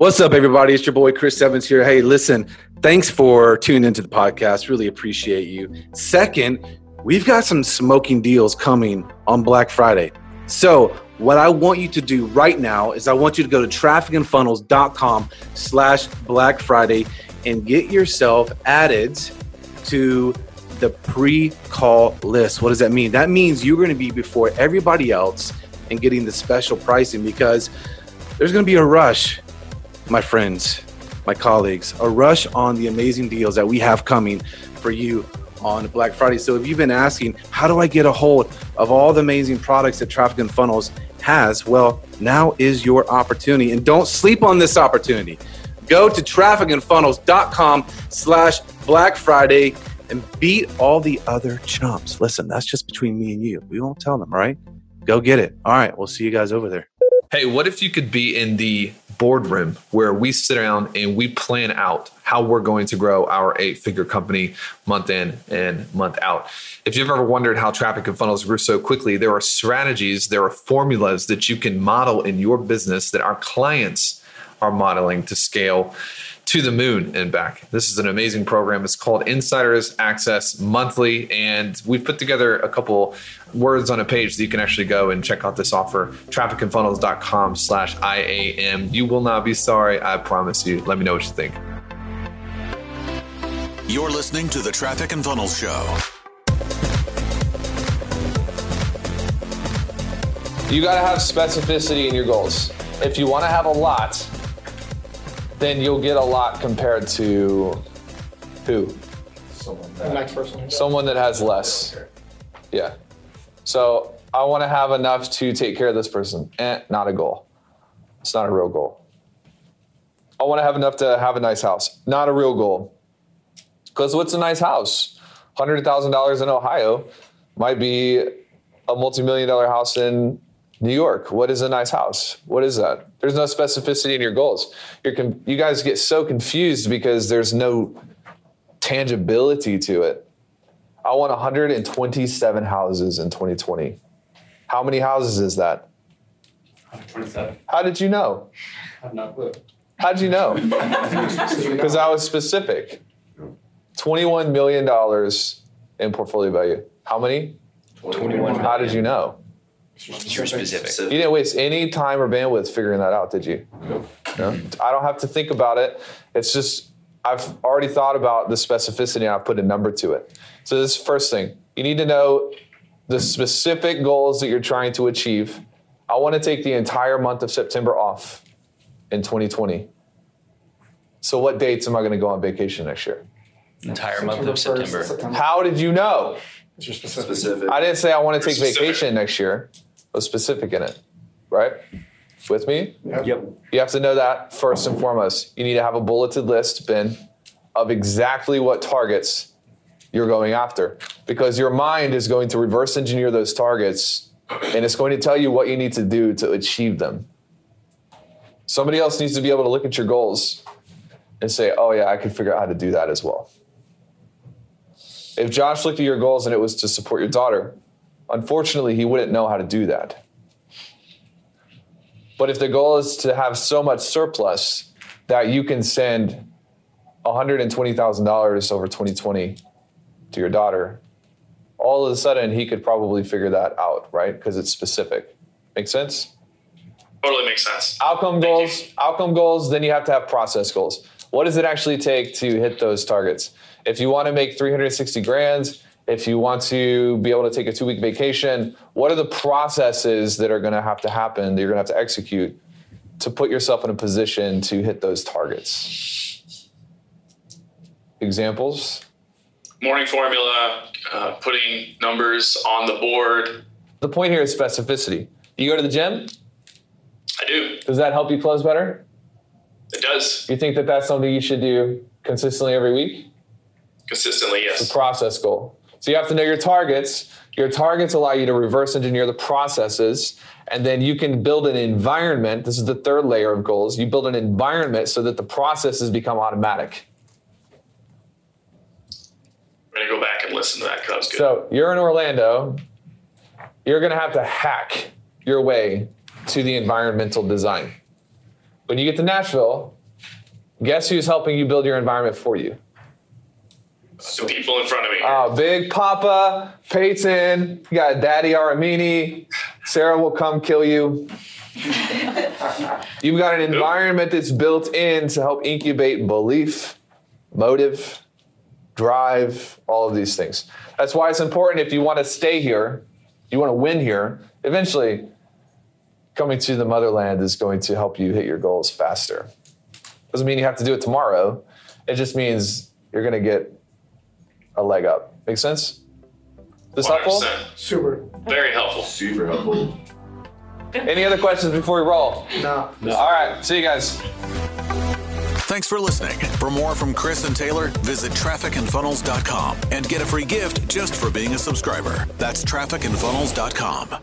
What's up, everybody? It's your boy Chris Evans here. Hey, listen, thanks for tuning into the podcast. Really appreciate you. Second, we've got some smoking deals coming on Black Friday. So, what I want you to do right now is I want you to go to trafficandfunnels.com slash Black Friday and get yourself added to the pre-call list. What does that mean? That means you're going to be before everybody else and getting the special pricing because there's going to be a rush my friends, my colleagues, a rush on the amazing deals that we have coming for you on Black Friday. So if you've been asking, how do I get a hold of all the amazing products that Traffic and Funnels has? Well, now is your opportunity. And don't sleep on this opportunity. Go to trafficandfunnels.com slash Black Friday and beat all the other chumps. Listen, that's just between me and you. We won't tell them, right? Go get it. All right, we'll see you guys over there. Hey, what if you could be in the boardroom where we sit down and we plan out how we're going to grow our eight figure company month in and month out. If you've ever wondered how traffic and funnels grew so quickly, there are strategies, there are formulas that you can model in your business that our clients are modeling to scale to the moon and back. This is an amazing program. It's called Insiders Access Monthly, and we've put together a couple words on a page that you can actually go and check out this offer. Trafficandfunnels.com slash IAM. You will not be sorry, I promise you. Let me know what you think. You're listening to the Traffic and Funnels Show. You got to have specificity in your goals. If you want to have a lot, then you'll get a lot compared to who? Someone that, next person. Someone that has less. Yeah. So I want to have enough to take care of this person. Eh, not a goal. It's not a real goal. I want to have enough to have a nice house. Not a real goal. Because what's a nice house? $100,000 in Ohio might be a multi million dollar house in New York. What is a nice house? What is that? There's no specificity in your goals. You're con- you guys get so confused because there's no tangibility to it. I want 127 houses in 2020. How many houses is that? 127. How did you know? I have no clue. How did you know? Because I was specific. $21 million in portfolio value. How many? 21. How did you know? You're specific. You didn't waste any time or bandwidth figuring that out, did you? No. I don't have to think about it. It's just I've already thought about the specificity and I've put a number to it. So this first thing, you need to know the specific goals that you're trying to achieve. I want to take the entire month of September off in 2020. So what dates am I going to go on vacation next year? Entire month of September. How did you know? It's your specific. Specific. I didn't say I want to take vacation next year. I was specific in it, right? With me? Yep. You have to know that first and foremost. You need to have a bulleted list, Ben, of exactly what targets you're going after. Because your mind is going to reverse engineer those targets and it's going to tell you what you need to do to achieve them. Somebody else needs to be able to look at your goals and say, oh, yeah, I can figure out how to do that as well. If Josh looked at your goals and it was to support your daughter, unfortunately, he wouldn't know how to do that. But if the goal is to have so much surplus that you can send $120,000 over 2020 to your daughter, all of a sudden he could probably figure that out, right? Because it's specific. Make sense? Totally makes sense. Outcome goals, outcome goals, then you have to have process goals. What does it actually take to hit those targets? If you want to make 360 grand, if you want to be able to take a two week vacation, what are the processes that are going to have to happen that you're going to have to execute to put yourself in a position to hit those targets? Examples? Morning formula, uh, putting numbers on the board. The point here is specificity. Do You go to the gym, I do. does that help you close better? It does You think that that's something you should do consistently every week? consistently. Yes. The Yes. process goal. So you have to know your targets. Your targets allow you to reverse engineer the processes, and then you can build an environment. This is the third layer of goals. You build an environment so that the processes become automatic. I'm gonna go back and listen to that because that good. So you're in Orlando. You're going to have to hack your way to the environmental design. When you get to Nashville, guess who's helping you build your environment for you? The people in front of me. Uh, Big Papa, Peyton, you got Daddy Aramini. Sarah will come kill you. You've got an environment that's built in to help incubate belief, motive, drive, all of these things. That's why it's important if you want to stay here, you want to win here, eventually coming to the motherland is going to help you hit your goals faster. Doesn't mean you have to do it tomorrow. It just means you're going to get a leg up. Make sense? This helpful? 100%. Super. Very helpful. Super helpful. Any other questions before we roll? No. No. All right. See you guys. Thanks for listening. For more from Chris and Taylor, visit trafficandfunnels.com and get a free gift just for being a subscriber. That's trafficandfunnels.com.